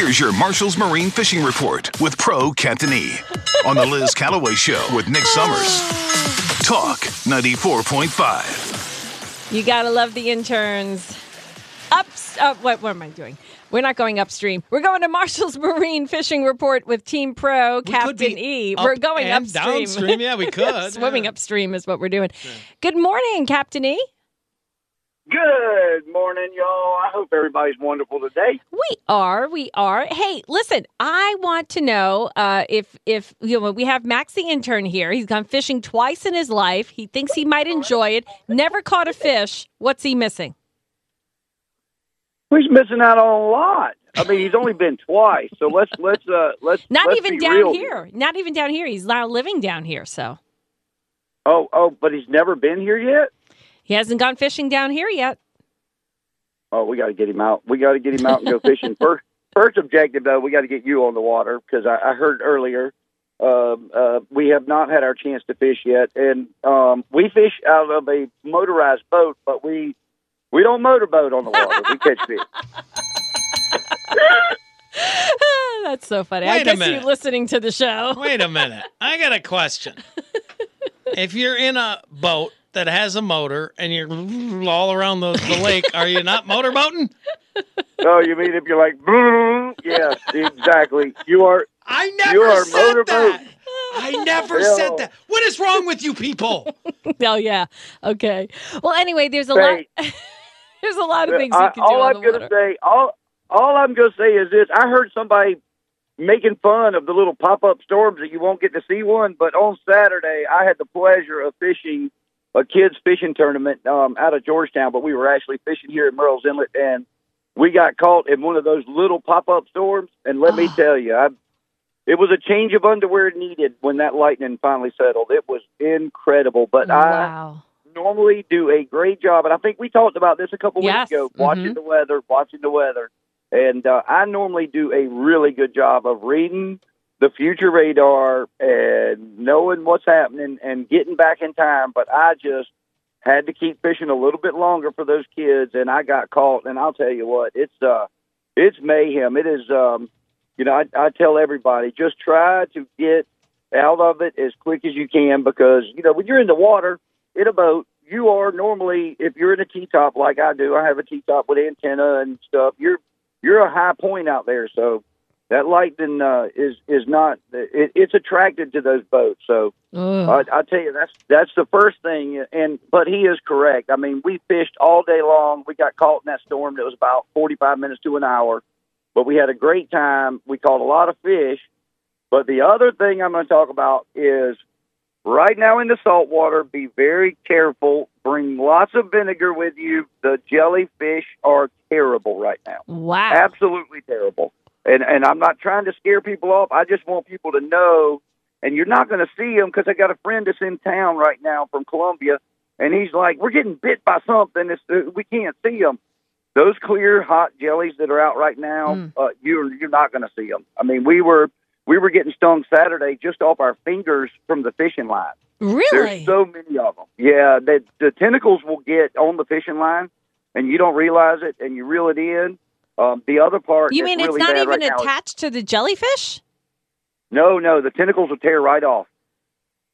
Here's your Marshall's Marine Fishing Report with Pro Captain E on the Liz Callaway Show with Nick Summers. Talk 94.5. You gotta love the interns. Ups. Uh, what, what am I doing? We're not going upstream. We're going to Marshall's Marine Fishing Report with Team Pro, We Captain E. We're going and upstream. downstream. Yeah, we could. Swimming Yeah. upstream is what we're doing. Good morning, Captain E. Good morning, y'all. I hope everybody's wonderful today. We are, we are. Hey, listen, I want to know uh, if if you know we have Max the intern here. He's gone fishing twice in his life. He thinks he might enjoy it. Never caught a fish. What's he missing? He's missing out on a lot. I mean, he's only been twice, so let's let's uh let's Not let's even down real here. Not even down here. He's now living down here, so Oh, oh, but he's never been here yet. He hasn't gone fishing down here yet. Oh, we got to get him out. We got to get him out and go fishing. First, first objective though, we got to get you on the water because I, I heard earlier um, uh, we have not had our chance to fish yet, and um, we fish out of a motorized boat, but we we don't motorboat on the water. we catch fish. That's so funny. I Wait a guess minute. you're listening to the show. Wait a minute. I got a question. if you're in a boat that has a motor and you're all around the, the lake, are you not motorboating? Oh, you mean if you're like, yes, exactly. You are. I never You are said motorboat. that. I never Yeah. said that. What is wrong with you people? oh yeah. Okay. Well, anyway, there's a lot. There's a lot of things I- you can do all I'm gonna water. say, all all I'm gonna say is this: I heard somebody making fun of the little pop up storms that you won't get to see one. But on Saturday, I had the pleasure of fishing a kids fishing tournament um, out of Georgetown, but we were actually fishing here at Murrells Inlet, and we got caught in one of those little pop up storms. And let me Oh. tell you, I. It was a change of underwear needed when that lightning finally settled. It was incredible. But I normally do a great job, and I think we talked about this a couple Yes, weeks ago. Watching mhm. the weather, watching the weather, and uh, I normally do a really good job of reading the future radar and knowing what's happening and getting back in time. But I just had to keep fishing a little bit longer for those kids, and I got caught. And I'll tell you what, it's uh, it's mayhem. It is. Um, you know, I, I tell everybody just try to get out of it as quick as you can because you know when you're in the water in a boat, you are normally if you're in a T top like I do, I have a T top with antenna and stuff. You're you're a high point out there, so that lightning uh, is is not it, it's attracted to those boats. So I, I tell you that's that's the first thing. And but he is correct. I mean, we fished all day long. We got caught in that storm. That was about forty five minutes to an hour, but we had a great time. We caught a lot of fish. But the other thing I'm going to talk about is right now in the salt water. be very careful. Bring lots of vinegar with you. The jellyfish are terrible right now. wow. Absolutely terrible. And and I'm not trying to scare people off. I just want people to know. And you're not going to see them because I got a friend that's in town right now from Columbia, and he's like, "We're getting bit by something. It's, uh, we can't see them." Those clear hot jellies that are out right now, Mm. uh, you're you're not going to see them. I mean, we were we were getting stung Saturday just off our fingers from the fishing line. really? There's so many of them. Yeah, the the tentacles will get on the fishing line, and you don't realize it, and you reel it in. Um, the other part, you mean it's really not even right now attached to the jellyfish? no, no, the tentacles will tear right off.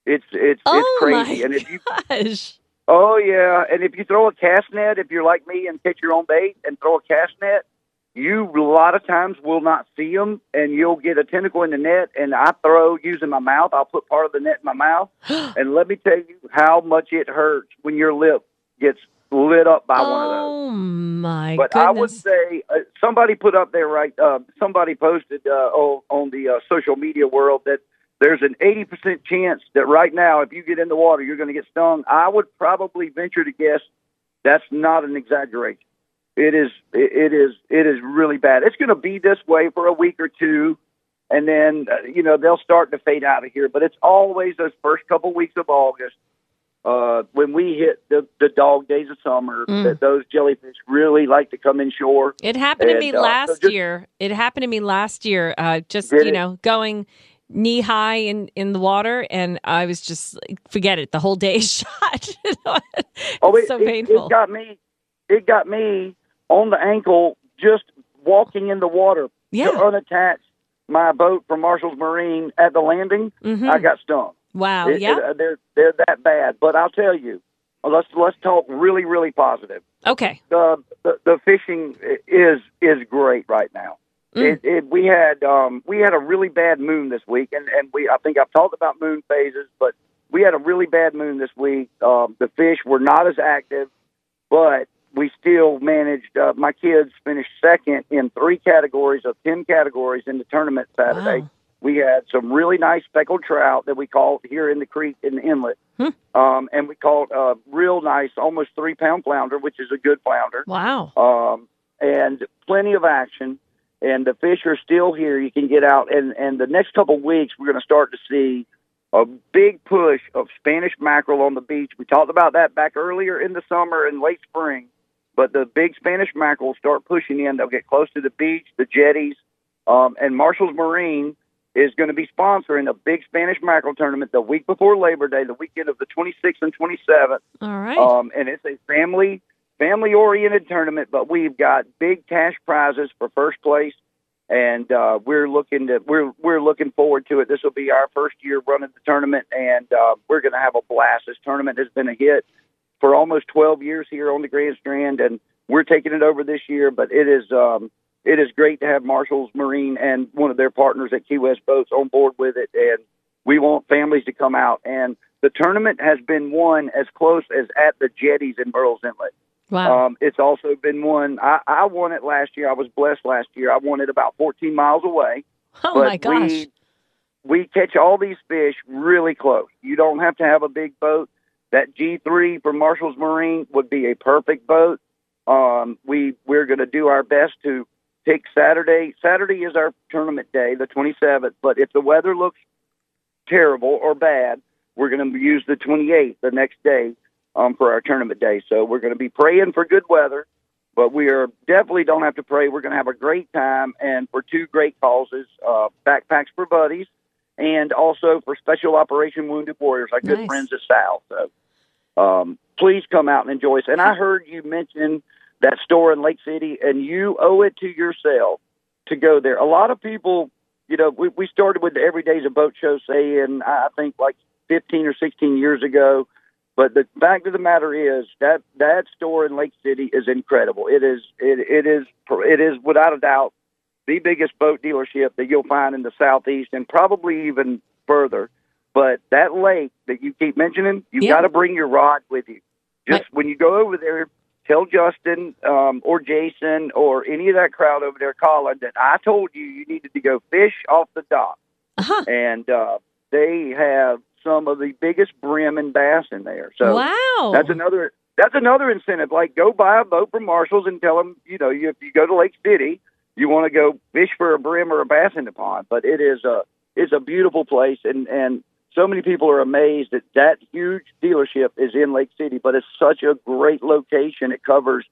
It's it's oh it's crazy, my and if you gosh. oh yeah, and if you throw a cast net, if you're like me and catch your own bait and throw a cast net, you a lot of times will not see them, and you'll get a tentacle in the net. And I throw using my mouth. I'll put part of the net in my mouth, and let me tell you how much it hurts when your lip gets lit up by one of those. oh my But goodness. I would say uh, somebody put up there right. Uh, somebody posted uh, on, on the uh, social media world that there's an 80% chance that right now, if you get in the water, you're going to get stung. I would probably venture to guess that's not an exaggeration. It is. It, it is. It is really bad. It's going to be this way for a week or two, and then uh, you know they'll start to fade out of here. But it's always those first couple weeks of August uh, when we hit the, the dog days of summer Mm. that those jellyfish really like to come inshore. It happened to me uh, so last just- year. It happened to me last year. Uh, just you it? know, going knee high in in the water, and I was just like, forget it. The whole day shot. Oh, it's it, so it- painful. It got me. It got me on the ankle just walking in the water. Yeah. to unattach my boat from Marshall's Marine at the landing, Mhm. I got stung. Wow. It- yeah. it- uh, they're they're that bad. But I'll tell you, uh, let's let's talk really really positive. okay. The the, the fishing is is great right now. Mm. It, it, we had um, we had a really bad moon this week, and, and we I think I've talked about moon phases, but we had a really bad moon this week. Um, the fish were not as active, but we still managed. Uh, my kids finished second in three categories of ten categories in the tournament Saturday. Wow. We had some really nice speckled trout that we caught here in the creek in the inlet, Hmm. um, and we caught a real nice, almost three pound flounder, which is a good flounder Wow. um, and plenty of action. And the fish are still here. You can get out, and and the next couple of weeks we're going to start to see a big push of Spanish mackerel on the beach. We talked about that back earlier in the summer and late spring, but the big Spanish mackerel start pushing in. They'll get close to the beach, the jetties, um, and Marshall's Marine is going to be sponsoring a big Spanish mackerel tournament the week before Labor Day, the weekend of the 26th and 27th. All right. Um, and it's a family family oriented tournament, but we've got big cash prizes for first place, and uh, we're looking to we're we're looking forward to it. This will be our first year running the tournament, and uh, we're going to have a blast. This tournament has been a hit for almost 12 years here on the Grand Strand, and we're taking it over this year. But it is um, it is great to have Marshall's Marine and one of their partners at Key West Boats on board with it, and we want families to come out. And the tournament has been won as close as at the jetties in Murrells Inlet. wow. Um, it's also been won. I, I won it last year. I was blessed last year. I won it about 14 miles away. oh but my gosh. We, we catch all these fish really close. You don't have to have a big boat. That G3 from Marshall's Marine would be a perfect boat. Um, we we're going to do our best to pick Saturday. Saturday is our tournament day, the 27th. But if the weather looks terrible or bad, we're going to use the 28th, the next day, um, for our tournament day. So we're going to be praying for good weather, but we are definitely don't have to pray. We're going to have a great time, and for two great causes: uh, backpacks for buddies, and also for Special Operation Wounded Warriors, our good Nice. friends at South. So um, please come out and enjoy us. And I heard you mention that store in Lake City, and you owe it to yourself to go there. A lot of people, you know, we, we started with the Every Day's a Boat Show saying, I think like 15 or 16 years ago. But the fact of the matter is that that store in Lake City is incredible. It is it it is it is without a doubt the biggest boat dealership that you'll find in the southeast and probably even further. But that lake that you keep mentioning, you Yeah. got to bring your rod with you. Just when you go over there, tell Justin um, or Jason or any of that crowd over there, Colin, that I told you you needed to go fish off the dock, Uh-huh. and uh, they have some of the biggest brim and bass in there. So wow. that's another that's another incentive. Like go buy a boat from Marshalls and tell them, you know, you, if you go to Lake City, you want to go fish for a brim or a bass in the pond. But it is a it's a beautiful place, and and so many people are amazed that that huge dealership is in Lake City. But it's such a great location. It covers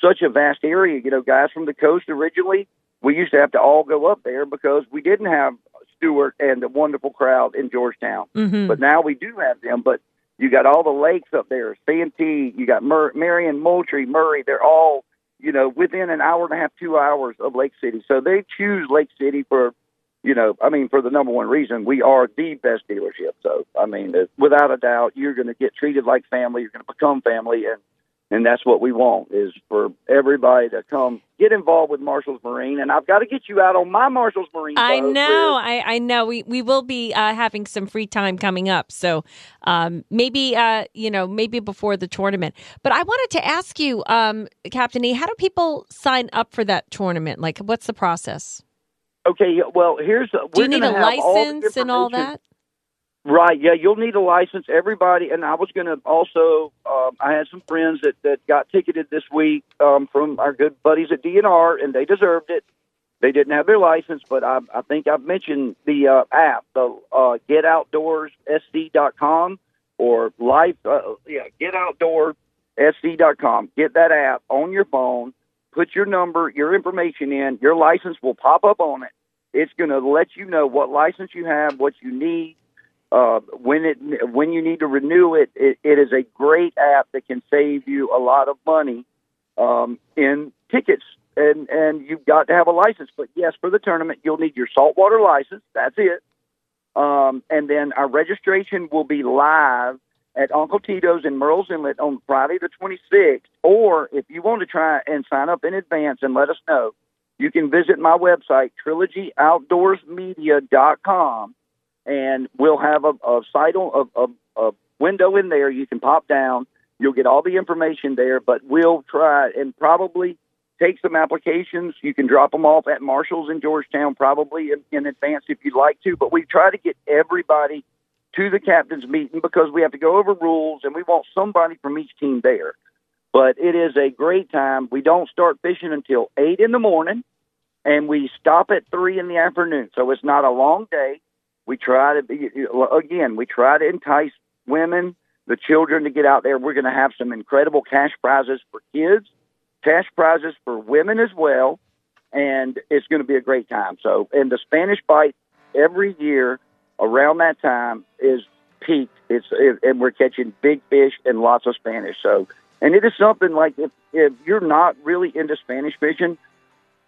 such a vast area. You know, guys from the coast originally, we used to have to all go up there because we didn't have Stewart and the wonderful crowd in Georgetown. Mhm. But now we do have them. But you got all the lakes up there, Santee, you got Mur- Marion, Moultrie, Murray. They're all, you know, within an hour and a half, two hours of Lake City. So they choose Lake City for, you know, I mean, for the number one reason we are the best dealership. So I mean, without a doubt, you're going to get treated like family. You're going to become family, and and that's what we want is for everybody to come get involved with Marshall's Marine. And I've got to get you out on my Marshall's Marine. I know, I, I know. We we will be uh, having some free time coming up, so um, maybe uh, you know maybe before the tournament. But I wanted to ask you, um, Captain E, how do people sign up for that tournament? Like, what's the process? Okay, well, here's Do we're you need a have all license and all that? Right. Yeah, you'll need a license. Everybody, and I was going to also. Um, I had some friends that that got ticketed this week um, from our good buddies at DNR, and they deserved it. They didn't have their license, but I, I think I've mentioned the uh, app, the uh, GetOutdoorsSC.com or Life. Uh, yeah, GetOutdoorsSC.com. Get that app on your phone. Put your number, your information in. Your license will pop up on it. It's going to let you know what license you have, what you need uh, when it when you need to renew it, it, it is a great app that can save you a lot of money um, in tickets and and you've got to have a license. But yes, for the tournament, you'll need your saltwater license. That's it. Um, and then our registration will be live at Uncle Tito's in Murrells Inlet on Friday the 26th. Or if you want to try and sign up in advance and let us know, you can visit my website, trilogyoutdoorsmedia.com, and we'll have a, a site a, a, a window in there you can pop down. You'll get all the information there, but we'll try and probably take some applications. You can drop them off at Marshall's in Georgetown, probably in, in advance if you'd like to. But we try to get everybody to the captain's meeting because we have to go over rules and we want somebody from each team there. But it is a great time. We don't start fishing until eight in the morning, and we stop at three in the afternoon. So it's not a long day. We try to be again. We try to entice women, the children to get out there. We're going to have some incredible cash prizes for kids, cash prizes for women as well, and it's going to be a great time. So, and the Spanish bite every year around that time is peaked. It's it, and we're catching big fish and lots of Spanish. So, and it is something like if if you're not really into Spanish fishing,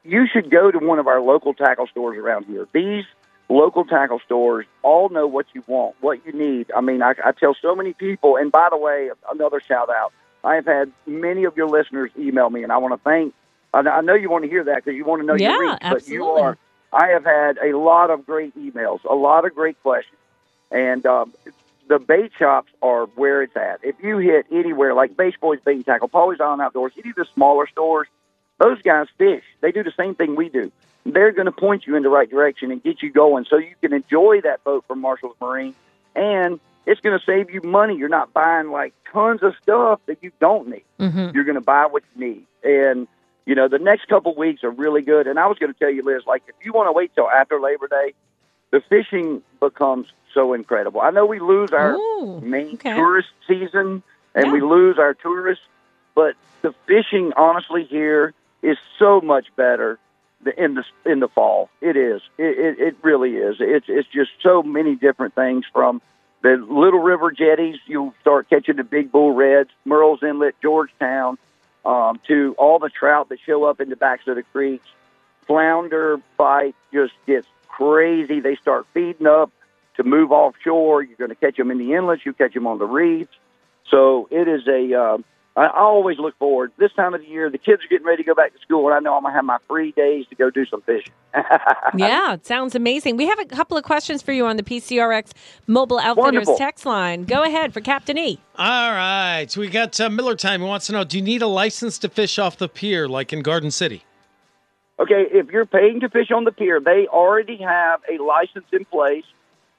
you should go to one of our local tackle stores around here. These local tackle stores all know what you want, what you need. I mean, I, I tell so many people. And by the way, another shout out. I have had many of your listeners email me, and I want to thank. I, I know you want to hear that because you want to know Yeah, your reach, but you absolutely. are. I have had a lot of great emails, a lot of great questions, and um, the bait shops are where it's at. If you hit anywhere like Base Boys Bait and Tackle, Pawleys Island Outdoors, any of the smaller stores, those guys fish. They do the same thing we do. They're going to point you in the right direction and get you going so you can enjoy that boat from Marshall's Marine. And it's going to save you money. You're not buying like tons of stuff that you don't need. Mhm. You're going to buy what you need. And, you know, the next couple weeks are really good. And I was going to tell you, Liz, like if you want to wait till after Labor Day, the fishing becomes so incredible. I know we lose our Ooh, main okay. tourist season and Yeah. we lose our tourists, but the fishing honestly here is so much better in the in the fall. It is. It, it it really is. It's it's just so many different things from the Little River jetties. You'll start catching the big bull reds, Murrells Inlet, Georgetown, um, to all the trout that show up in the backs of the creeks. Flounder bite just gets crazy. They start feeding up to move offshore. You're going to catch them in the inlets. You catch them on the reefs. So it is a. Uh, I, I always look forward this time of the year. The kids are getting ready to go back to school, and I know I'm going to have my free days to go do some fishing. Yeah, it sounds amazing. We have a couple of questions for you on the PCRX Mobile Outfitters Wonderful. text line. Go ahead for Captain E. All right. So we got uh, Miller Time. He wants to know Do you need a license to fish off the pier like in Garden City? Okay, if you're paying to fish on the pier, they already have a license in place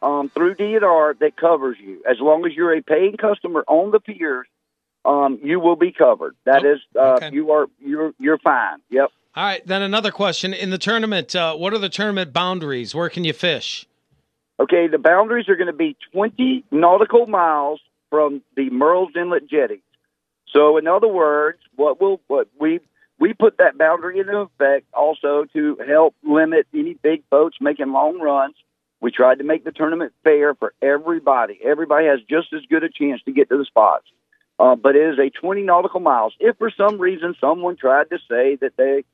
um, through DNR that covers you. As long as you're a paying customer on the piers, um, you will be covered. That Oh, is, uh, okay. you are you're you're fine. Yep. All right. Then another question. In the tournament, uh, what are the tournament boundaries? Where can you fish? Okay, the boundaries are going to be 20 nautical miles from the Murrells Inlet jetty. So, in other words, what will what we we put that boundary into effect also to help limit any big boats making long runs. We tried to make the tournament fair for everybody. Everybody has just as good a chance to get to the spots. Uh, but it is a 20 nautical miles. If for some reason someone tried to say that they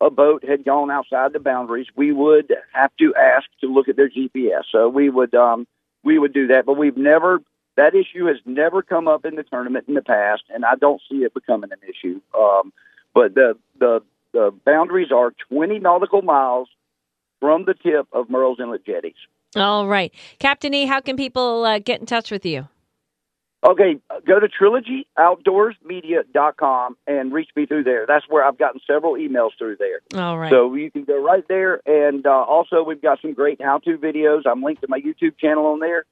a boat had gone outside the boundaries, we would have to ask to look at their GPS. So we would um, we would do that, but we've never that issue has never come up in the tournament in the past, and I don't see it becoming an issue. Um, but the the the boundaries are 20 nautical miles from the tip of Murrells Inlet jetties. All right. Captain E, how can people uh, get in touch with you? Okay, go to trilogyoutdoorsmedia.com and reach me through there. That's where I've gotten several emails through there. All right. So you can go right there. And uh, also, we've got some great how to videos. I'm linked to my YouTube channel on there.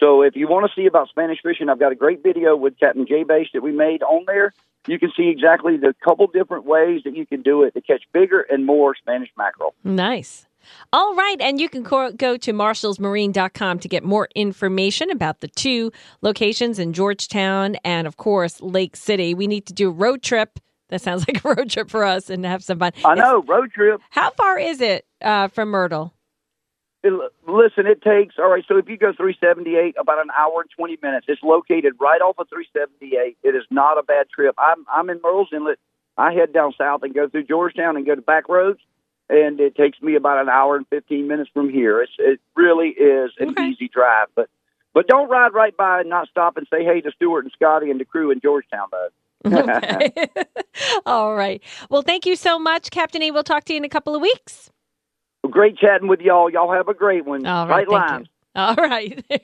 So if you want to see about Spanish fishing, I've got a great video with Captain J Base that we made on there. You can see exactly the couple different ways that you can do it to catch bigger and more Spanish mackerel. Nice. All right. And you can co- go to marshallsmarine.com to get more information about the two locations in Georgetown and, of course, Lake City. We need to do a road trip. That sounds like a road trip for us and have some fun. I know, road trip. How far is it uh, from Myrtle? It, listen, it takes, all right, so if you go 378, about an hour and 20 minutes. It's located right off of 378. It is not a bad trip. I'm, I'm in Murrells Inlet. I head down south and go through Georgetown and go to back roads, and it takes me about an hour and fifteen minutes from here. It's, it really is an Okay. easy drive, but but don't ride right by and not stop and say hey to Stuart and Scotty and the crew in Georgetown, though. Okay. All right. Well, thank you so much, Captain E. We'll talk to you in a couple of weeks. Great chatting with y'all. Y'all have a great one. All right. right thank lines. you. All right.